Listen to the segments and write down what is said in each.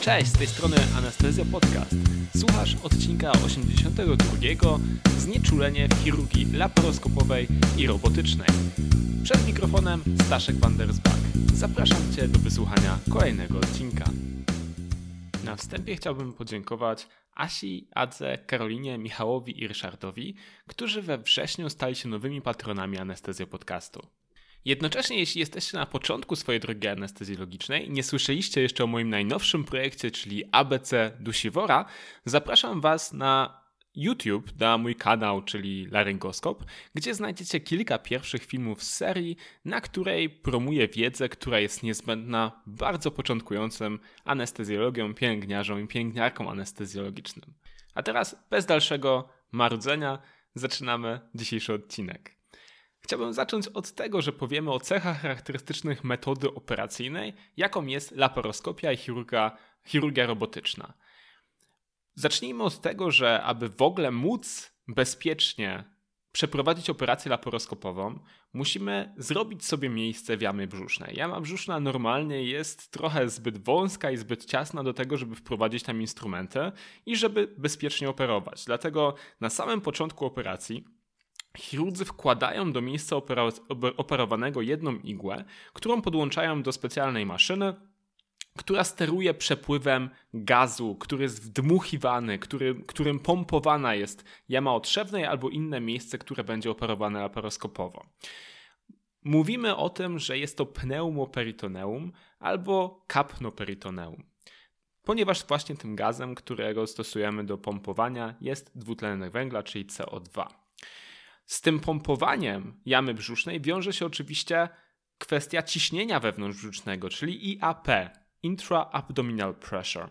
Cześć, z tej strony Anestezja Podcast. Słuchasz odcinka 82 Znieczulenie w chirurgii laparoskopowej i robotycznej. Przed mikrofonem Staszek Wandersbach. Zapraszam Cię do wysłuchania kolejnego odcinka. Na wstępie chciałbym podziękować Asi, Adze, Karolinie, Michałowi i Ryszardowi, którzy we wrześniu stali się nowymi patronami Anestezja Podcastu. Jednocześnie, jeśli jesteście na początku swojej drogi anestezjologicznej i nie słyszeliście jeszcze o moim najnowszym projekcie, czyli ABC Dusiwora, zapraszam Was na YouTube, na mój kanał, czyli Laryngoskop, gdzie znajdziecie kilka pierwszych filmów z serii, na której promuję wiedzę, która jest niezbędna bardzo początkującym anestezjologiom, pielęgniarzom i pielęgniarkom anestezjologicznym. A teraz, bez dalszego marudzenia, zaczynamy dzisiejszy odcinek. Chciałbym zacząć od tego, że powiemy o cechach charakterystycznych metody operacyjnej, jaką jest laparoskopia i chirurgia, chirurgia robotyczna. Zacznijmy od tego, że aby w ogóle móc bezpiecznie przeprowadzić operację laparoskopową, musimy zrobić sobie miejsce w jamie brzusznej. Jama brzuszna normalnie jest trochę zbyt wąska i zbyt ciasna do tego, żeby wprowadzić tam instrumenty i żeby bezpiecznie operować. Dlatego na samym początku operacji Chirurdzy wkładają do miejsca operowanego jedną igłę, którą podłączają do specjalnej maszyny, która steruje przepływem gazu, który jest wdmuchiwany, który, którym pompowana jest jama otrzewnej albo inne miejsce, które będzie operowane laparoskopowo. Mówimy o tym, że jest to pneumoperitoneum albo kapnoperitoneum, ponieważ właśnie tym gazem, którego stosujemy do pompowania jest dwutlenek węgla, czyli CO2. Z tym pompowaniem jamy brzusznej wiąże się oczywiście kwestia ciśnienia wewnątrzbrzusznego, czyli IAP, Intra-Abdominal Pressure.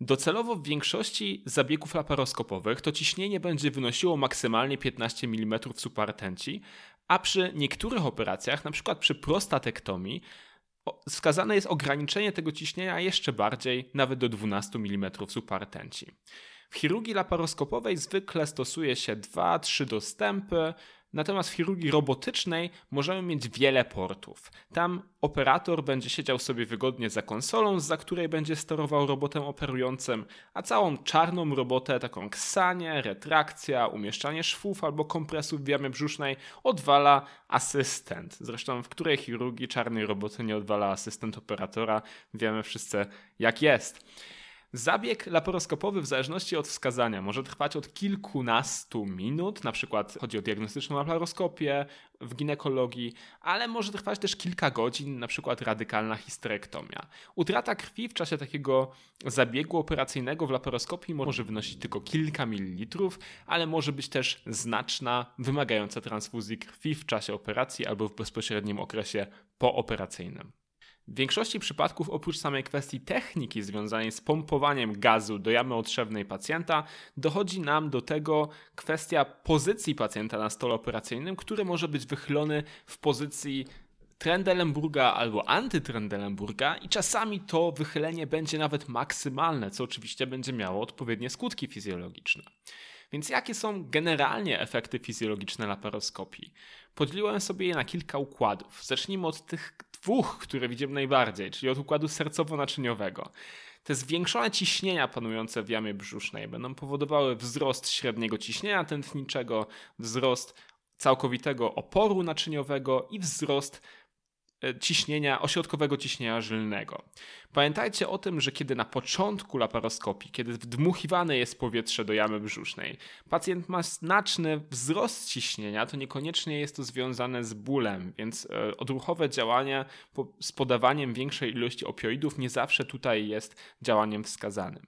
Docelowo w większości zabiegów laparoskopowych to ciśnienie będzie wynosiło maksymalnie 15 mm subartenci, a przy niektórych operacjach, np. przy prostatektomii, wskazane jest ograniczenie tego ciśnienia jeszcze bardziej, nawet do 12 mm subartenci. W chirurgii laparoskopowej zwykle stosuje się 2-3 dostępy, natomiast w chirurgii robotycznej możemy mieć wiele portów. Tam operator będzie siedział sobie wygodnie za konsolą, za której będzie sterował robotem operującym, a całą czarną robotę, taką ksanie, retrakcja, umieszczanie szwów albo kompresów w jamie brzusznej odwala asystent. Zresztą w której chirurgii czarnej roboty nie odwala asystent operatora, wiemy wszyscy jak jest. Zabieg laparoskopowy w zależności od wskazania może trwać od kilkunastu minut, na przykład chodzi o diagnostyczną laparoskopię w ginekologii, ale może trwać też kilka godzin, na przykład radykalna histerektomia. Utrata krwi w czasie takiego zabiegu operacyjnego w laparoskopii może wynosić tylko kilka mililitrów, ale może być też znaczna, wymagająca transfuzji krwi w czasie operacji albo w bezpośrednim okresie pooperacyjnym. W większości przypadków, oprócz samej kwestii techniki związanej z pompowaniem gazu do jamy otrzewnej pacjenta, dochodzi nam do tego kwestia pozycji pacjenta na stole operacyjnym, który może być wychylony w pozycji Trendelenburga albo antytrendelenburga i czasami to wychylenie będzie nawet maksymalne, co oczywiście będzie miało odpowiednie skutki fizjologiczne. Więc jakie są generalnie efekty fizjologiczne laparoskopii? Podzieliłem sobie je na kilka układów. Zacznijmy od tych dwóch, które widzimy najbardziej, czyli od układu sercowo-naczyniowego. Te zwiększone ciśnienia panujące w jamie brzusznej będą powodowały wzrost średniego ciśnienia tętniczego, wzrost całkowitego oporu naczyniowego i wzrost ciśnienia, ośrodkowego ciśnienia żylnego. Pamiętajcie o tym, że kiedy na początku laparoskopii, kiedy wdmuchiwane jest powietrze do jamy brzusznej, pacjent ma znaczny wzrost ciśnienia, to niekoniecznie jest to związane z bólem, więc e, odruchowe działanie z podawaniem większej ilości opioidów nie zawsze tutaj jest działaniem wskazanym.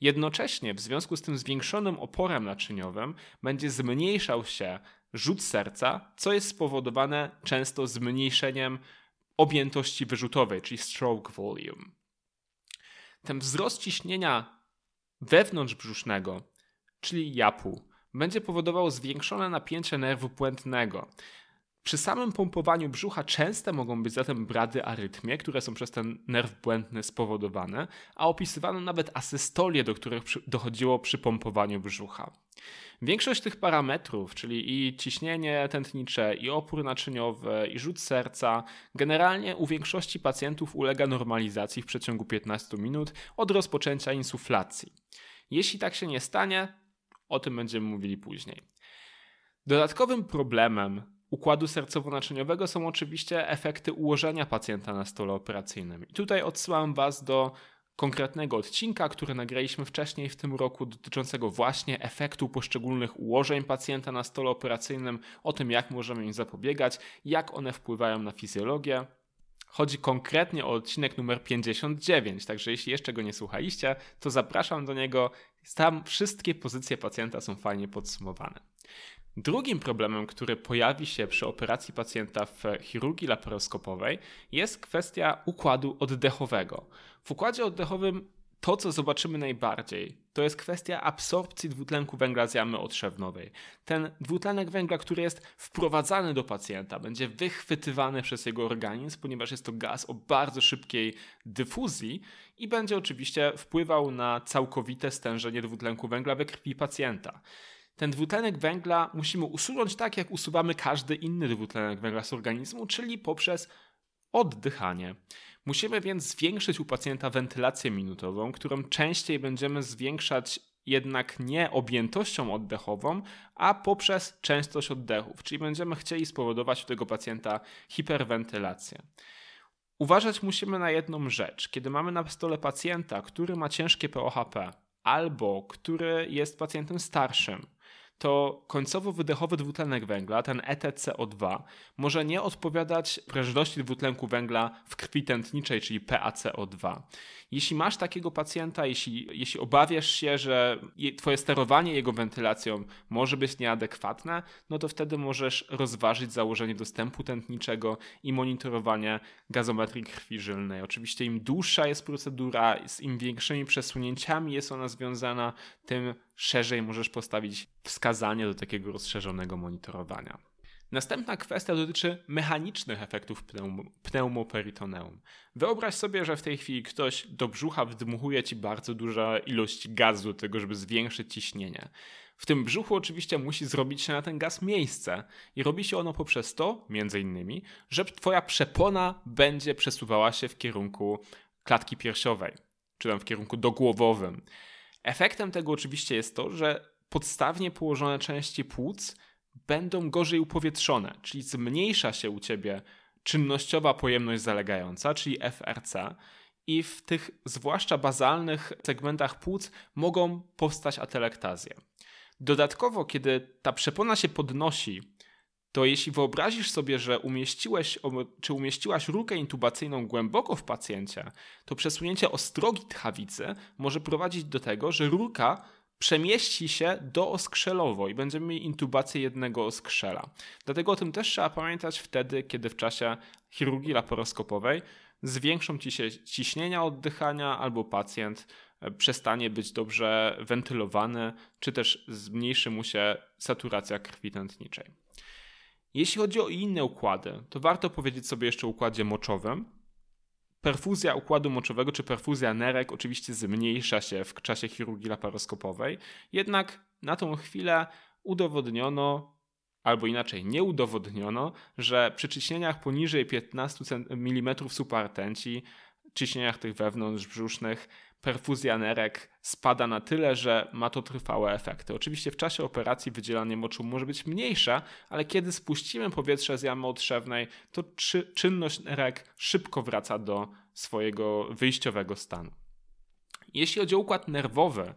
Jednocześnie w związku z tym zwiększonym oporem naczyniowym będzie zmniejszał się rzut serca, co jest spowodowane często zmniejszeniem objętości wyrzutowej, czyli stroke volume. Ten wzrost ciśnienia wewnątrzbrzusznego, czyli japu, będzie powodował zwiększone napięcie nerwu płętnego. Przy samym pompowaniu brzucha częste mogą być zatem brady arytmie, które są przez ten nerw błędny spowodowane, a opisywano nawet asystolie, do których dochodziło przy pompowaniu brzucha. Większość tych parametrów, czyli i ciśnienie tętnicze, i opór naczyniowy, i rzut serca, generalnie u większości pacjentów ulega normalizacji w przeciągu 15 minut od rozpoczęcia insuflacji. Jeśli tak się nie stanie, o tym będziemy mówili później. Dodatkowym problemem układu sercowo-naczyniowego są oczywiście efekty ułożenia pacjenta na stole operacyjnym. I tutaj odsyłam Was do konkretnego odcinka, który nagraliśmy wcześniej w tym roku, dotyczącego właśnie efektu poszczególnych ułożeń pacjenta na stole operacyjnym, o tym, jak możemy im zapobiegać, jak one wpływają na fizjologię. Chodzi konkretnie o odcinek numer 59, także jeśli jeszcze go nie słuchaliście, to zapraszam do niego. Tam wszystkie pozycje pacjenta są fajnie podsumowane. Drugim problemem, który pojawi się przy operacji pacjenta w chirurgii laparoskopowej, jest kwestia układu oddechowego. W układzie oddechowym to, co zobaczymy najbardziej, to jest kwestia absorpcji dwutlenku węgla z jamy otrzewnowej. Ten dwutlenek węgla, który jest wprowadzany do pacjenta, będzie wychwytywany przez jego organizm, ponieważ jest to gaz o bardzo szybkiej dyfuzji i będzie oczywiście wpływał na całkowite stężenie dwutlenku węgla we krwi pacjenta. Ten dwutlenek węgla musimy usunąć tak, jak usuwamy każdy inny dwutlenek węgla z organizmu, czyli poprzez oddychanie. Musimy więc zwiększyć u pacjenta wentylację minutową, którą częściej będziemy zwiększać jednak nie objętością oddechową, a poprzez częstość oddechów, czyli będziemy chcieli spowodować u tego pacjenta hiperwentylację. Uważać musimy na jedną rzecz. Kiedy mamy na stole pacjenta, który ma ciężkie POHP albo który jest pacjentem starszym, to końcowo-wydechowy dwutlenek węgla, ten ETCO2, może nie odpowiadać prężności dwutlenku węgla w krwi tętniczej, czyli PaCO2. Jeśli masz takiego pacjenta, jeśli, jeśli obawiasz się, że twoje sterowanie jego wentylacją może być nieadekwatne, no to wtedy możesz rozważyć założenie dostępu tętniczego i monitorowanie gazometrii krwi żylnej. Oczywiście im dłuższa jest procedura, z im większymi przesunięciami jest ona związana, tym szerzej możesz postawić wskazanie do takiego rozszerzonego monitorowania. Następna kwestia dotyczy mechanicznych efektów pneum pneumoperitoneum. Wyobraź sobie, że w tej chwili ktoś do brzucha wdmuchuje ci bardzo duża ilość gazu do tego, żeby zwiększyć ciśnienie. W tym brzuchu oczywiście musi zrobić się na ten gaz miejsce i robi się ono poprzez to, między innymi, że twoja przepona będzie przesuwała się w kierunku klatki piersiowej, czy tam w kierunku dogłowowym. Efektem tego oczywiście jest to, że podstawnie położone części płuc będą gorzej upowietrzone, czyli zmniejsza się u ciebie czynnościowa pojemność zalegająca, czyli FRC, i w tych zwłaszcza bazalnych segmentach płuc mogą powstać atelektazje. Dodatkowo, kiedy ta przepona się podnosi, to jeśli wyobrazisz sobie, że umieściłeś, czy umieściłaś rurkę intubacyjną głęboko w pacjencie, to przesunięcie ostrogi tchawicy może prowadzić do tego, że rurka przemieści się do oskrzelowo i będziemy mieli intubację jednego oskrzela. Dlatego o tym też trzeba pamiętać wtedy, kiedy w czasie chirurgii laparoskopowej zwiększą ci się ciśnienia oddychania albo pacjent e, przestanie być dobrze wentylowany, czy też zmniejszy mu się saturacja krwi tętniczej. Jeśli chodzi o inne układy, to warto powiedzieć sobie jeszcze o układzie moczowym, Perfuzja układu moczowego czy perfuzja nerek oczywiście zmniejsza się w czasie chirurgii laparoskopowej, jednak na tą chwilę udowodniono, albo inaczej nie udowodniono, że przy ciśnieniach poniżej 15 mm subartenci, ciśnieniach tych wewnątrzbrzusznych, perfuzja nerek spada na tyle, że ma to trwałe efekty. Oczywiście w czasie operacji wydzielanie moczu może być mniejsze, ale kiedy spuścimy powietrze z jamy otrzewnej, to czynność nerek szybko wraca do swojego wyjściowego stanu. Jeśli chodzi o układ nerwowy,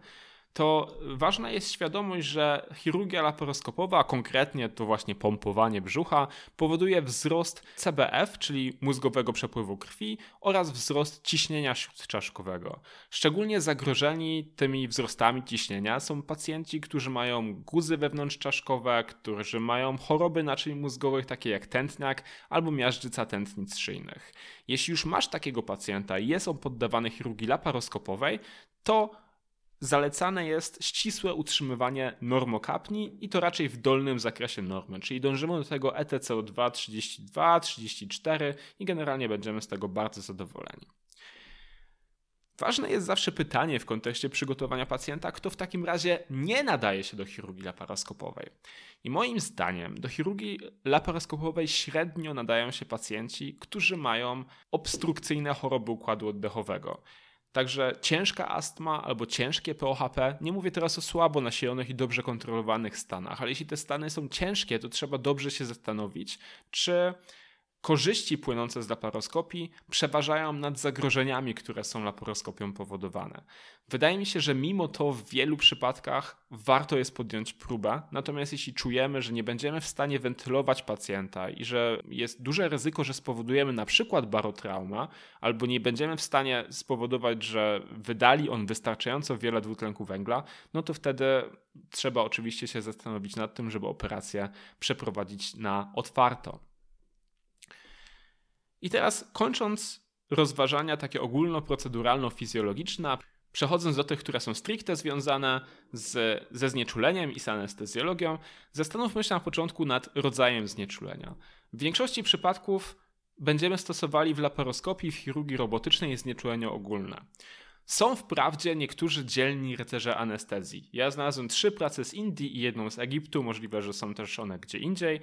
to ważna jest świadomość, że chirurgia laparoskopowa, a konkretnie to właśnie pompowanie brzucha, powoduje wzrost CBF, czyli mózgowego przepływu krwi oraz wzrost ciśnienia śródczaszkowego. Szczególnie zagrożeni tymi wzrostami ciśnienia są pacjenci, którzy mają guzy wewnątrzczaszkowe, którzy mają choroby naczyń mózgowych takie jak tętniak albo miażdżyca tętnic szyjnych. Jeśli już masz takiego pacjenta i jest on poddawany chirurgii laparoskopowej, to zalecane jest ścisłe utrzymywanie normokapni i to raczej w dolnym zakresie normy, czyli dążymy do tego ETCO2 32, 34 i generalnie będziemy z tego bardzo zadowoleni. Ważne jest zawsze pytanie w kontekście przygotowania pacjenta, kto w takim razie nie nadaje się do chirurgii laparoskopowej. I moim zdaniem do chirurgii laparoskopowej średnio nadają się pacjenci, którzy mają obstrukcyjne choroby układu oddechowego. Także ciężka astma albo ciężkie POHP, nie mówię teraz o słabo nasilonych i dobrze kontrolowanych stanach, ale jeśli te stany są ciężkie, to trzeba dobrze się zastanowić, czy korzyści płynące z laparoskopii przeważają nad zagrożeniami, które są laparoskopią powodowane. Wydaje mi się, że mimo to w wielu przypadkach warto jest podjąć próbę, natomiast jeśli czujemy, że nie będziemy w stanie wentylować pacjenta i że jest duże ryzyko, że spowodujemy na przykład barotrauma, albo nie będziemy w stanie spowodować, że wydali on wystarczająco wiele dwutlenku węgla, no to wtedy trzeba oczywiście się zastanowić nad tym, żeby operację przeprowadzić na otwarto. I teraz kończąc rozważania takie ogólnoproceduralno-fizjologiczne, przechodząc do tych, które są stricte związane z, ze znieczuleniem i z anestezjologią, zastanówmy się na początku nad rodzajem znieczulenia. W większości przypadków będziemy stosowali w laparoskopii w chirurgii robotycznej znieczulenie ogólne. Są wprawdzie niektórzy dzielni rycerze anestezji. Ja znalazłem trzy prace z Indii i jedną z Egiptu, możliwe, że są też one gdzie indziej.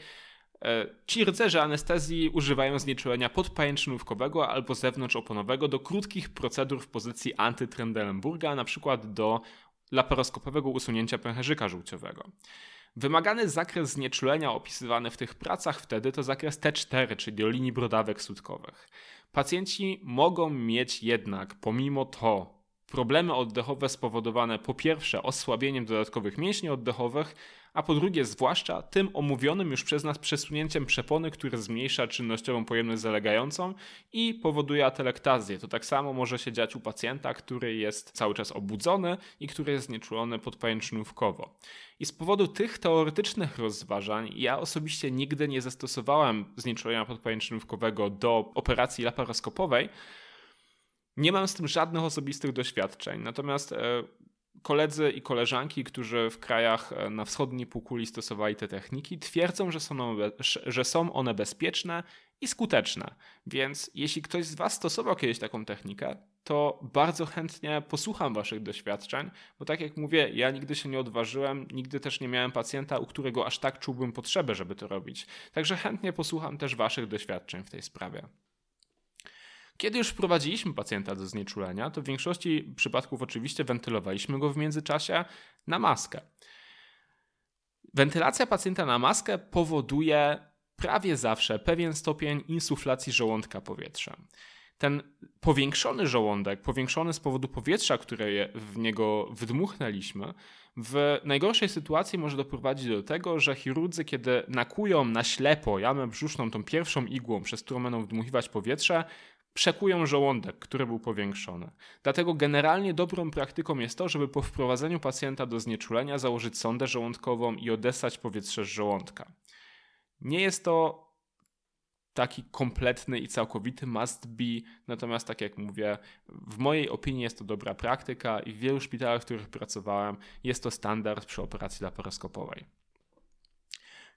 E, ci rycerze anestezji używają znieczulenia podpajęczynówkowego albo zewnątrzoponowego do krótkich procedur w pozycji antytrendelenburga, np. do laparoskopowego usunięcia pęcherzyka żółciowego. Wymagany zakres znieczulenia opisywany w tych pracach wtedy to zakres T4, czyli linii brodawek sutkowych. Pacjenci mogą mieć jednak, pomimo to, problemy oddechowe spowodowane po pierwsze osłabieniem dodatkowych mięśni oddechowych, a po drugie zwłaszcza tym omówionym już przez nas przesunięciem przepony, które zmniejsza czynnościową pojemność zalegającą i powoduje atelektazję. To tak samo może się dziać u pacjenta, który jest cały czas obudzony i który jest znieczulony podpajęczynówkowo. I z powodu tych teoretycznych rozważań ja osobiście nigdy nie zastosowałem znieczulenia podpajęczynówkowego do operacji laparoskopowej, nie mam z tym żadnych osobistych doświadczeń, natomiast e, koledzy i koleżanki, którzy w krajach e, na wschodniej półkuli stosowali te techniki, twierdzą, że są, one, że są one bezpieczne i skuteczne. Więc jeśli ktoś z Was stosował kiedyś taką technikę, to bardzo chętnie posłucham Waszych doświadczeń, bo tak jak mówię, ja nigdy się nie odważyłem, nigdy też nie miałem pacjenta, u którego aż tak czułbym potrzebę, żeby to robić. Także chętnie posłucham też Waszych doświadczeń w tej sprawie. Kiedy już wprowadziliśmy pacjenta do znieczulenia, to w większości przypadków oczywiście wentylowaliśmy go w międzyczasie na maskę. Wentylacja pacjenta na maskę powoduje prawie zawsze pewien stopień insuflacji żołądka powietrzem. Ten powiększony żołądek, powiększony z powodu powietrza, które w niego wdmuchnęliśmy, w najgorszej sytuacji może doprowadzić do tego, że chirurdzy, kiedy nakują na ślepo jamę brzuszną tą pierwszą igłą, przez którą będą wdmuchiwać powietrze, przekują żołądek, który był powiększony. Dlatego generalnie dobrą praktyką jest to, żeby po wprowadzeniu pacjenta do znieczulenia założyć sondę żołądkową i odessać powietrze z żołądka. Nie jest to taki kompletny i całkowity must be, natomiast tak jak mówię, w mojej opinii jest to dobra praktyka i w wielu szpitalach, w których pracowałem, jest to standard przy operacji laparoskopowej.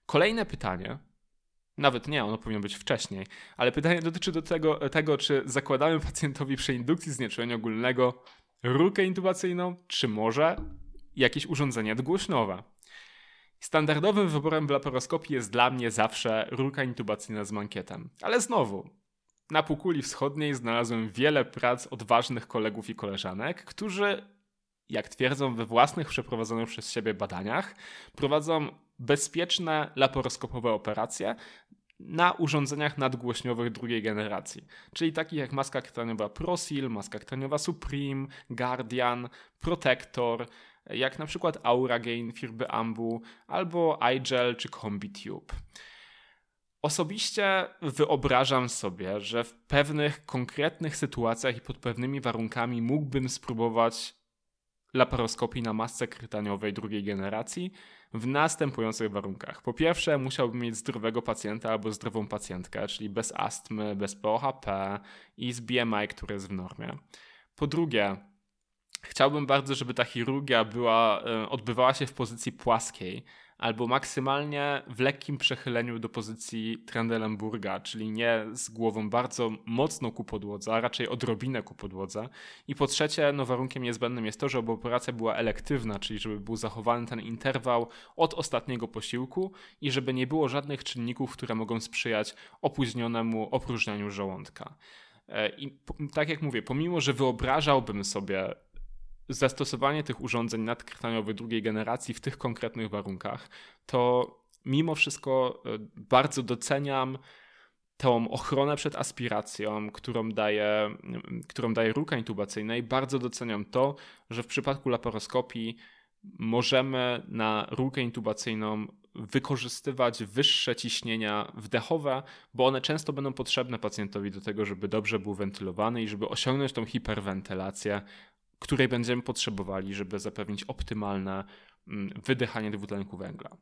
Kolejne pytanie, nawet nie, ono powinno być wcześniej. Ale pytanie dotyczy do tego, tego, czy zakładamy pacjentowi przy indukcji znieczulenia ogólnego rurkę intubacyjną, czy może jakieś urządzenie odgłośnowe. Standardowym wyborem w laparoskopii jest dla mnie zawsze rurka intubacyjna z mankietem. Ale znowu, na półkuli wschodniej znalazłem wiele prac odważnych kolegów i koleżanek, którzy, jak twierdzą we własnych przeprowadzonych przez siebie badaniach, prowadzą bezpieczne laparoskopowe operacje na urządzeniach nadgłośniowych drugiej generacji, czyli takich jak maska krtaniowa ProSeal, maska krtaniowa Supreme, Guardian, Protector, jak na przykład Auragain firmy Ambu albo iGel czy CombiTube. Osobiście wyobrażam sobie, że w pewnych konkretnych sytuacjach i pod pewnymi warunkami mógłbym spróbować laparoskopii na masce krytaniowej drugiej generacji, w następujących warunkach. Po pierwsze, musiałbym mieć zdrowego pacjenta albo zdrową pacjentkę, czyli bez astmy, bez POHP i z BMI, który jest w normie. Po drugie, chciałbym bardzo, żeby ta chirurgia była, e, odbywała się w pozycji płaskiej, albo maksymalnie w lekkim przechyleniu do pozycji Trendelenburga, czyli nie z głową bardzo mocno ku podłodze, a raczej odrobinę ku podłodze. I po trzecie, no warunkiem niezbędnym jest to, żeby operacja była elektywna, czyli żeby był zachowany ten interwał od ostatniego posiłku i żeby nie było żadnych czynników, które mogą sprzyjać opóźnionemu opróżnianiu żołądka. E, I tak jak mówię, pomimo, że wyobrażałbym sobie zastosowanie tych urządzeń nadkrtaniowych drugiej generacji w tych konkretnych warunkach, to mimo wszystko e, bardzo doceniam tą ochronę przed aspiracją, którą daje, którą daje ruka intubacyjna i bardzo doceniam to, że w przypadku laparoskopii możemy na rurkę intubacyjną wykorzystywać wyższe ciśnienia wdechowe, bo one często będą potrzebne pacjentowi do tego, żeby dobrze był wentylowany i żeby osiągnąć tą hiperwentylację, której będziemy potrzebowali, żeby zapewnić optymalne mm, wydychanie dwutlenku węgla.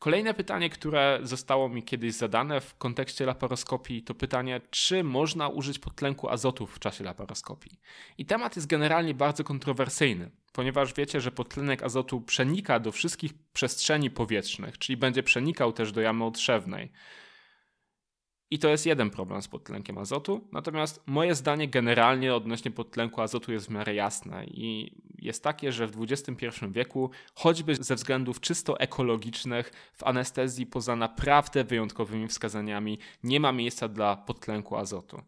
Kolejne pytanie, które zostało mi kiedyś zadane w kontekście laparoskopii, to pytanie, czy można użyć podtlenku azotu w czasie laparoskopii. I temat jest generalnie bardzo kontrowersyjny, ponieważ wiecie, że podtlenek azotu przenika do wszystkich przestrzeni powietrznych, czyli będzie przenikał też do jamy otrzewnej. I to jest jeden problem z podtlenkiem azotu. Natomiast moje zdanie generalnie odnośnie podtlenku azotu jest w miarę jasne i jest takie, że w XXI wieku, choćby ze względów czysto ekologicznych, w anestezji poza naprawdę wyjątkowymi wskazaniami nie ma miejsca dla podtlenku azotu.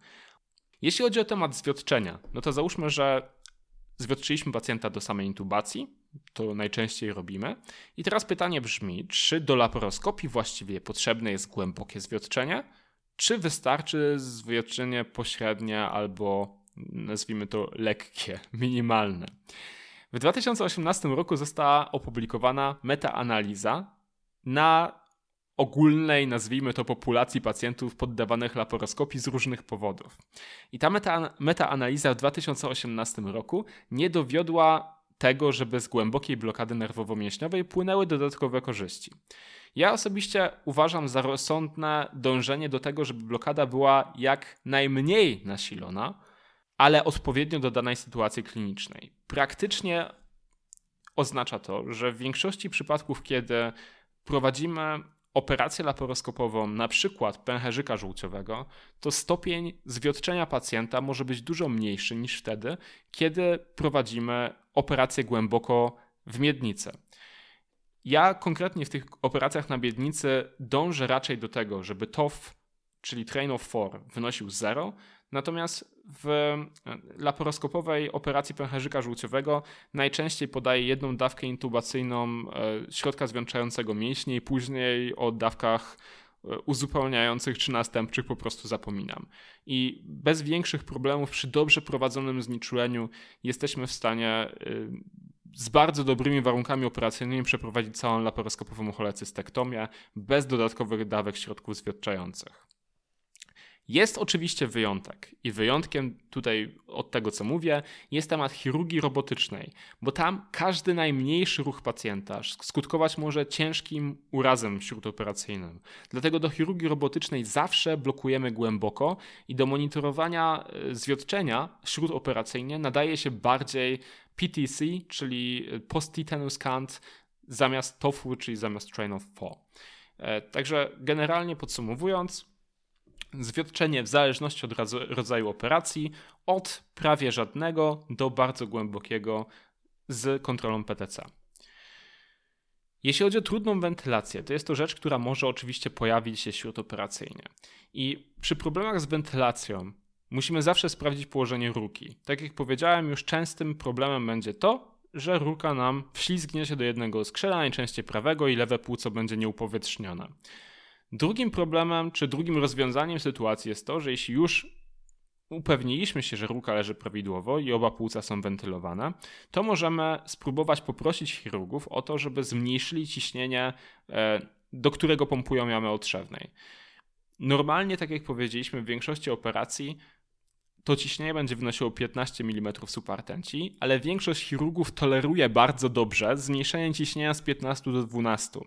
Jeśli chodzi o temat zwiotczenia, no to załóżmy, że zwiotczyliśmy pacjenta do samej intubacji, to najczęściej robimy. I teraz pytanie brzmi, czy do laparoskopii właściwie potrzebne jest głębokie zwiotczenie? Czy wystarczy zwietrzenie pośrednie albo nazwijmy to lekkie, minimalne? W 2018 roku została opublikowana metaanaliza na ogólnej, nazwijmy to, populacji pacjentów poddawanych laparoskopii z różnych powodów. I ta meta, metaanaliza w 2018 roku nie dowiodła tego, żeby z głębokiej blokady nerwowo-mięśniowej płynęły dodatkowe korzyści. Ja osobiście uważam za rozsądne dążenie do tego, żeby blokada była jak najmniej nasilona, ale odpowiednio do danej sytuacji klinicznej. Praktycznie oznacza to, że w większości przypadków, kiedy prowadzimy operację laparoskopową, na przykład pęcherzyka żółciowego, to stopień zwiotczenia pacjenta może być dużo mniejszy niż wtedy, kiedy prowadzimy operację głęboko w miednicę. Ja konkretnie w tych operacjach na biednicy dążę raczej do tego, żeby TOF, czyli train of four, wynosił 0, natomiast w e, laparoskopowej operacji pęcherzyka żółciowego najczęściej podaję jedną dawkę intubacyjną e, środka zwieńczającego mięśnie i później o dawkach uzupełniających czy następczych po prostu zapominam. I bez większych problemów przy dobrze prowadzonym znieczuleniu jesteśmy w stanie z bardzo dobrymi warunkami operacyjnymi przeprowadzić całą laparoskopową cholecystektomię bez dodatkowych dawek środków zwiotczających. Jest oczywiście wyjątek i wyjątkiem tutaj od tego co mówię jest temat chirurgii robotycznej, bo tam każdy najmniejszy ruch pacjenta skutkować może ciężkim urazem śródoperacyjnym. Dlatego do chirurgii robotycznej zawsze blokujemy głęboko i do monitorowania e, zwiotczenia śródoperacyjnie nadaje się bardziej PTC, czyli post-tetanus cant zamiast TOFU, czyli zamiast train of four. E, także generalnie podsumowując, zwiotczenie w zależności od rodzaju operacji od prawie żadnego do bardzo głębokiego z kontrolą PTC. Jeśli chodzi o trudną wentylację, to jest to rzecz, która może oczywiście pojawić się śródoperacyjnie. I przy problemach z wentylacją musimy zawsze sprawdzić położenie ruki. Tak jak powiedziałem, już częstym problemem będzie to, że ruka nam wślizgnie się do jednego skrzela, najczęściej prawego i lewe płuco będzie nieupowietrznione. Drugim problemem, czy drugim rozwiązaniem sytuacji jest to, że jeśli już upewniliśmy się, że ruka leży prawidłowo i oba płuca są wentylowane, to możemy spróbować poprosić chirurgów o to, żeby zmniejszyli ciśnienie, e, do którego pompują jamy otrzewnej. Normalnie, tak jak powiedzieliśmy, w większości operacji to ciśnienie będzie wynosiło 15 mm supartenci, ale większość chirurgów toleruje bardzo dobrze zmniejszenie ciśnienia z 15 do 12.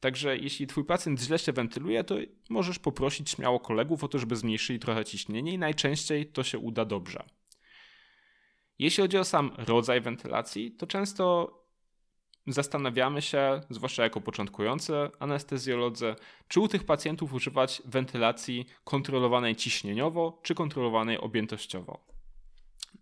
Także jeśli twój pacjent źle się wentyluje, to możesz poprosić śmiało kolegów o to, żeby zmniejszyli trochę ciśnienie i najczęściej to się uda dobrze. Jeśli chodzi o sam rodzaj wentylacji, to często zastanawiamy się, zwłaszcza jako początkujący anestezjolodzy, czy u tych pacjentów używać wentylacji kontrolowanej ciśnieniowo, czy kontrolowanej objętościowo.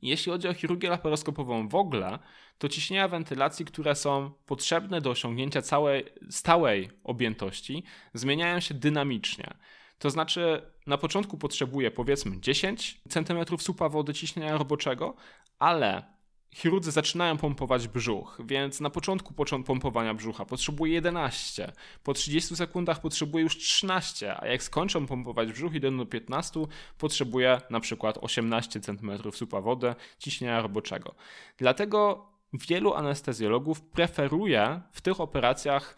Jeśli chodzi o chirurgię laparoskopową w ogóle, to ciśnienia wentylacji, które są potrzebne do osiągnięcia całej stałej objętości, zmieniają się dynamicznie. To znaczy, na początku potrzebuję powiedzmy 10 cm supa wody ciśnienia roboczego, ale chirurdzy zaczynają pompować brzuch, więc na początku pompowania brzucha potrzebuje 11, po 30 sekundach potrzebuje już 13, a jak skończą pompować brzuch i do 15, potrzebuje na przykład 18 cm supa wody ciśnienia roboczego. Dlatego wielu anestezjologów preferuje w tych operacjach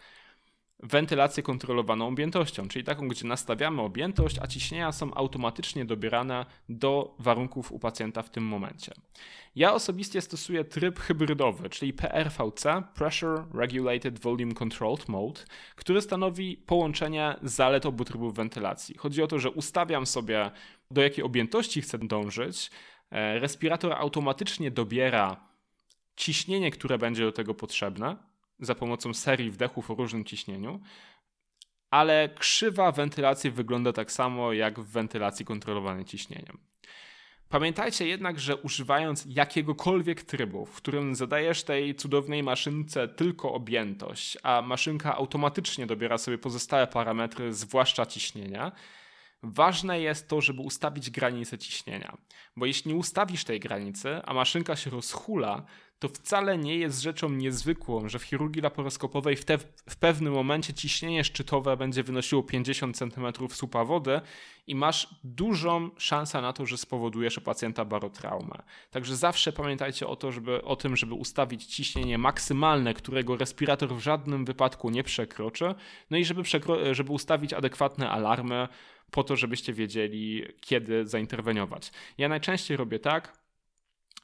wentylację kontrolowaną objętością, czyli taką, gdzie nastawiamy objętość, a ciśnienia są automatycznie dobierane do warunków u pacjenta w tym momencie. Ja osobiście stosuję tryb hybrydowy, czyli PRVC, Pressure Regulated Volume Controlled Mode, który stanowi połączenie zalet obu trybów wentylacji. Chodzi o to, że ustawiam sobie do jakiej objętości chcę dążyć, e, respirator automatycznie dobiera ciśnienie, które będzie do tego potrzebne, za pomocą serii wdechów o różnym ciśnieniu, ale krzywa wentylacji wygląda tak samo jak w wentylacji kontrolowanej ciśnieniem. Pamiętajcie jednak, że używając jakiegokolwiek trybu, w którym zadajesz tej cudownej maszynce tylko objętość, a maszynka automatycznie dobiera sobie pozostałe parametry, zwłaszcza ciśnienia, ważne jest to, żeby ustawić granicę ciśnienia. Bo jeśli nie ustawisz tej granicy, a maszynka się rozhula, to wcale nie jest rzeczą niezwykłą, że w chirurgii laparoskopowej w, te, w pewnym momencie ciśnienie szczytowe będzie wynosiło 50 cm supa wody i masz dużą szansę na to, że spowodujesz u pacjenta barotraumę. Także zawsze pamiętajcie o, to, żeby, o tym, żeby ustawić ciśnienie maksymalne, którego respirator w żadnym wypadku nie przekroczy, no i żeby, przekro- żeby ustawić adekwatne alarmy po to, żebyście wiedzieli, kiedy zainterweniować. Ja najczęściej robię tak,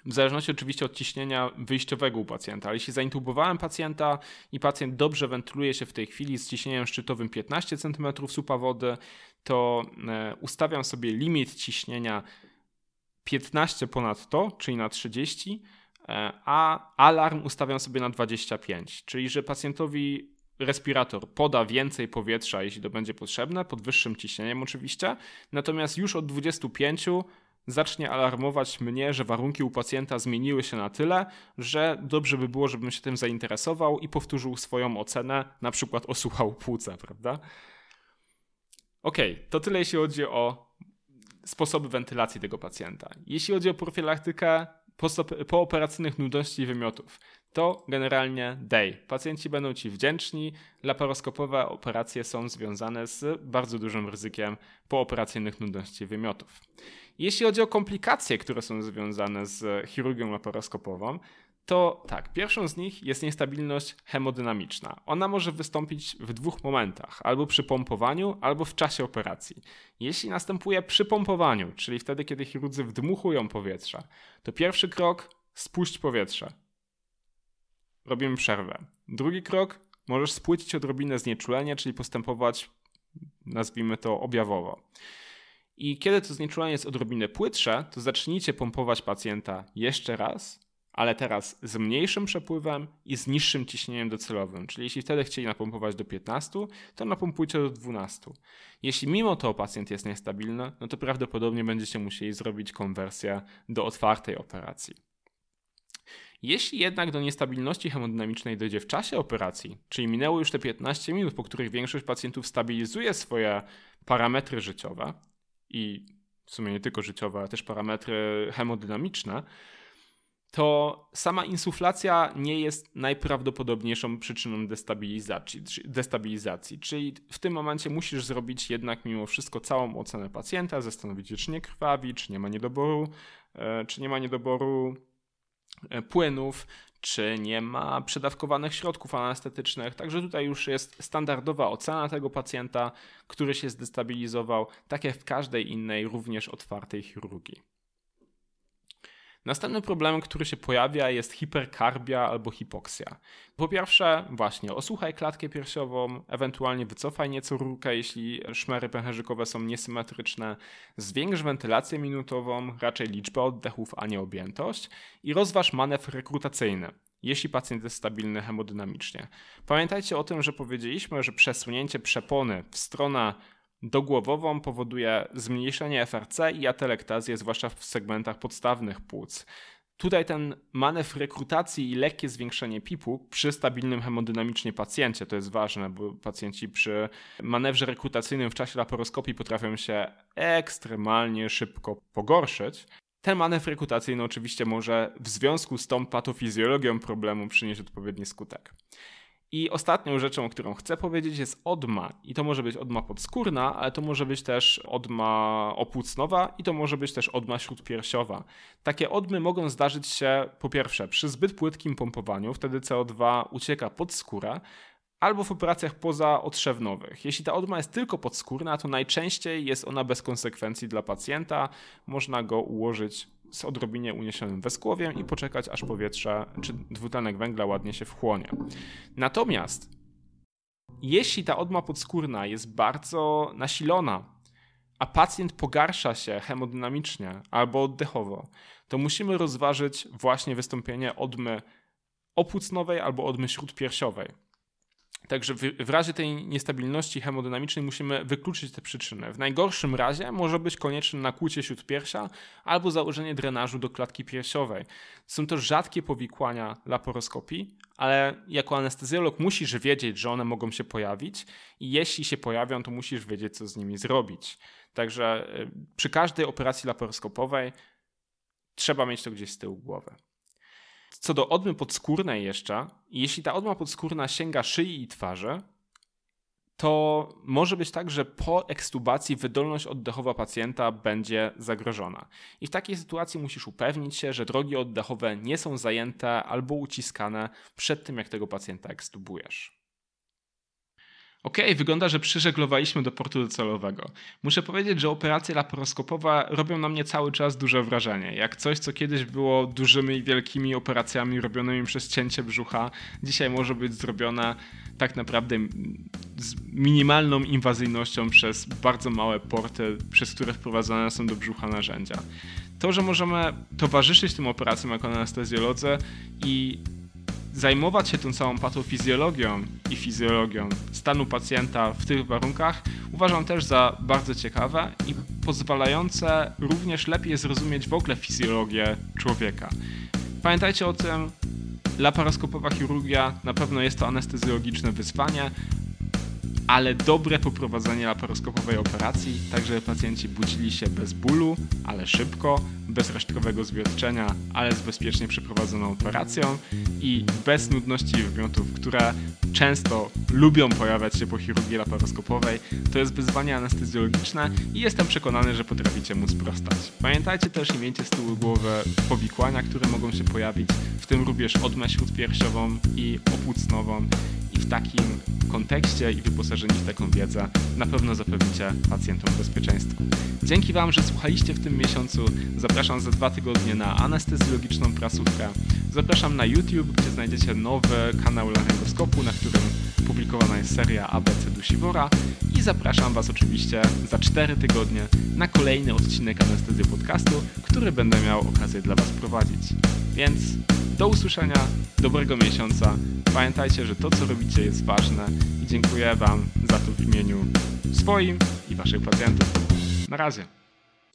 w zależności oczywiście od ciśnienia wyjściowego u pacjenta. Ale jeśli zaintubowałem pacjenta i pacjent dobrze wentyluje się w tej chwili z ciśnieniem szczytowym 15 cm supa wody, to e, ustawiam sobie limit ciśnienia 15 ponad to, czyli na 30, e, a alarm ustawiam sobie na 25, czyli że pacjentowi respirator poda więcej powietrza, jeśli to będzie potrzebne, pod wyższym ciśnieniem oczywiście, natomiast już od 25 zacznie alarmować mnie, że warunki u pacjenta zmieniły się na tyle, że dobrze by było, żebym się tym zainteresował i powtórzył swoją ocenę, na przykład osłuchał płuca, prawda? Ok, to tyle jeśli chodzi o sposoby wentylacji tego pacjenta. Jeśli chodzi o profilaktykę pooperacyjnych nudności i wymiotów, to generalnie day. Pacjenci będą Ci wdzięczni. Laparoskopowe operacje są związane z bardzo dużym ryzykiem pooperacyjnych nudności i wymiotów. Jeśli chodzi o komplikacje, które są związane z chirurgią laparoskopową, to tak, pierwszą z nich jest niestabilność hemodynamiczna. Ona może wystąpić w dwóch momentach, albo przy pompowaniu, albo w czasie operacji. Jeśli następuje przy pompowaniu, czyli wtedy, kiedy chirurdzy wdmuchują powietrze, to pierwszy krok spuść powietrze. Robimy przerwę. Drugi krok możesz spłycić odrobinę znieczulenie, czyli postępować, nazwijmy to, objawowo. I kiedy to znieczulenie jest odrobinę płytsze, to zacznijcie pompować pacjenta jeszcze raz, ale teraz z mniejszym przepływem i z niższym ciśnieniem docelowym. Czyli jeśli wtedy chcieli napompować do 15, to napompujcie do 12. Jeśli mimo to pacjent jest niestabilny, no to prawdopodobnie będziecie musieli zrobić konwersję do otwartej operacji. Jeśli jednak do niestabilności hemodynamicznej dojdzie w czasie operacji, czyli minęło już te 15 minut, po których większość pacjentów stabilizuje swoje parametry życiowe, i w sumie nie tylko życiowe, ale też parametry hemodynamiczne, to sama insuflacja nie jest najprawdopodobniejszą przyczyną destabilizacji, destabilizacji. Czyli w tym momencie musisz zrobić jednak mimo wszystko całą ocenę pacjenta, zastanowić się, czy nie krwawi, czy nie ma niedoboru, e, czy nie ma niedoboru e, płynów, czy nie ma przedawkowanych środków anestetycznych. Także tutaj już jest standardowa ocena tego pacjenta, który się zdestabilizował, tak jak w każdej innej, również otwartej chirurgii. Następnym problemem, który się pojawia, jest hiperkarbia albo hipoksja. Po pierwsze, właśnie osłuchaj klatkę piersiową, ewentualnie wycofaj nieco rurkę, jeśli szmery pęcherzykowe są niesymetryczne, zwiększ wentylację minutową, raczej liczbę oddechów, a nie objętość i rozważ manewr rekrutacyjny jeśli pacjent jest stabilny hemodynamicznie. Pamiętajcie o tym, że powiedzieliśmy, że przesunięcie przepony w stronę dogłowową powoduje zmniejszenie FRC i atelektazję, zwłaszcza w segmentach podstawnych płuc. Tutaj ten manewr rekrutacji i lekkie zwiększenie PIP-u przy stabilnym hemodynamicznie pacjencie, to jest ważne, bo pacjenci przy manewrze rekrutacyjnym w czasie laparoskopii potrafią się ekstremalnie szybko pogorszyć. Ten manewr rekrutacyjny oczywiście może w związku z tą patofizjologią problemu przynieść odpowiedni skutek. I ostatnią rzeczą, o którą chcę powiedzieć, jest odma. I to może być odma podskórna, ale to może być też odma opłucnowa i to może być też odma śródpiersiowa. Takie odmy mogą zdarzyć się po pierwsze przy zbyt płytkim pompowaniu, wtedy CO2 ucieka pod skórę, albo w operacjach pozaotrzewnowych. Jeśli ta odma jest tylko podskórna, to najczęściej jest ona bez konsekwencji dla pacjenta. Można go ułożyć z odrobinie uniesionym weskłowiem i poczekać, aż powietrze czy dwutlenek węgla ładnie się wchłonie. Natomiast jeśli ta odma podskórna jest bardzo nasilona, a pacjent pogarsza się hemodynamicznie albo oddechowo, to musimy rozważyć właśnie wystąpienie odmy opłucnowej albo odmy śródpiersiowej. Także w, razie tej niestabilności hemodynamicznej musimy wykluczyć te przyczyny. W najgorszym razie może być konieczne nakłucie śródpiersia albo założenie drenażu do klatki piersiowej. Są to rzadkie powikłania laparoskopii, ale jako anestezjolog musisz wiedzieć, że one mogą się pojawić i jeśli się pojawią, to musisz wiedzieć, co z nimi zrobić. Także y, przy każdej operacji laparoskopowej trzeba mieć to gdzieś z tyłu głowy. Co do odmy podskórnej jeszcze, jeśli ta odma podskórna sięga szyi i twarzy, to może być tak, że po ekstubacji wydolność oddechowa pacjenta będzie zagrożona. I w takiej sytuacji musisz upewnić się, że drogi oddechowe nie są zajęte albo uciskane przed tym, jak tego pacjenta ekstubujesz. Ok, wygląda, że przyżeglowaliśmy do portu docelowego. Muszę powiedzieć, że operacje laparoskopowe robią na mnie cały czas duże wrażenie. Jak coś, co kiedyś było dużymi i wielkimi operacjami robionymi przez cięcie brzucha, dzisiaj może być zrobione tak naprawdę z minimalną inwazyjnością przez bardzo małe porty, przez które wprowadzane są do brzucha narzędzia. To, że możemy towarzyszyć tym operacjom jako anestezjolodzy i zajmować się tą całą patofizjologią i fizjologią stanu pacjenta w tych warunkach uważam też za bardzo ciekawe i pozwalające również lepiej zrozumieć w ogóle fizjologię człowieka. Pamiętajcie o tym, laparoskopowa chirurgia na pewno jest to anestezjologiczne wyzwanie, ale dobre poprowadzenie laparoskopowej operacji, tak żeby pacjenci budzili się bez bólu, ale szybko, bez resztkowego zwierczenia, ale z bezpiecznie przeprowadzoną operacją i bez nudności wymiotów, które często lubią pojawiać się po chirurgii laparoskopowej. To jest wyzwanie anestezjologiczne i jestem przekonany, że potraficie mu sprostać. Pamiętajcie też i miejcie z tyłu głowy powikłania, które mogą się pojawić, w tym również odmę śródpiersiową i opłucnową i w takim kontekście i wyposażeni w taką wiedzę na pewno zapewnicie pacjentom bezpieczeństwo. Dzięki Wam, że słuchaliście w tym miesiącu. Zapraszam za dwa tygodnie na anestezjologiczną prasówkę. Zapraszam na YouTube, gdzie znajdziecie nowy kanał laryngoskopu, na którym publikowana jest seria ABC Dusiwora i zapraszam Was oczywiście za 4 tygodnie na kolejny odcinek Anestezji Podcastu, który będę miał okazję dla Was prowadzić. Więc do usłyszenia, dobrego miesiąca. Pamiętajcie, że to co robicie jest ważne i dziękuję Wam za to w imieniu swoim i Waszych pacjentów. Na razie.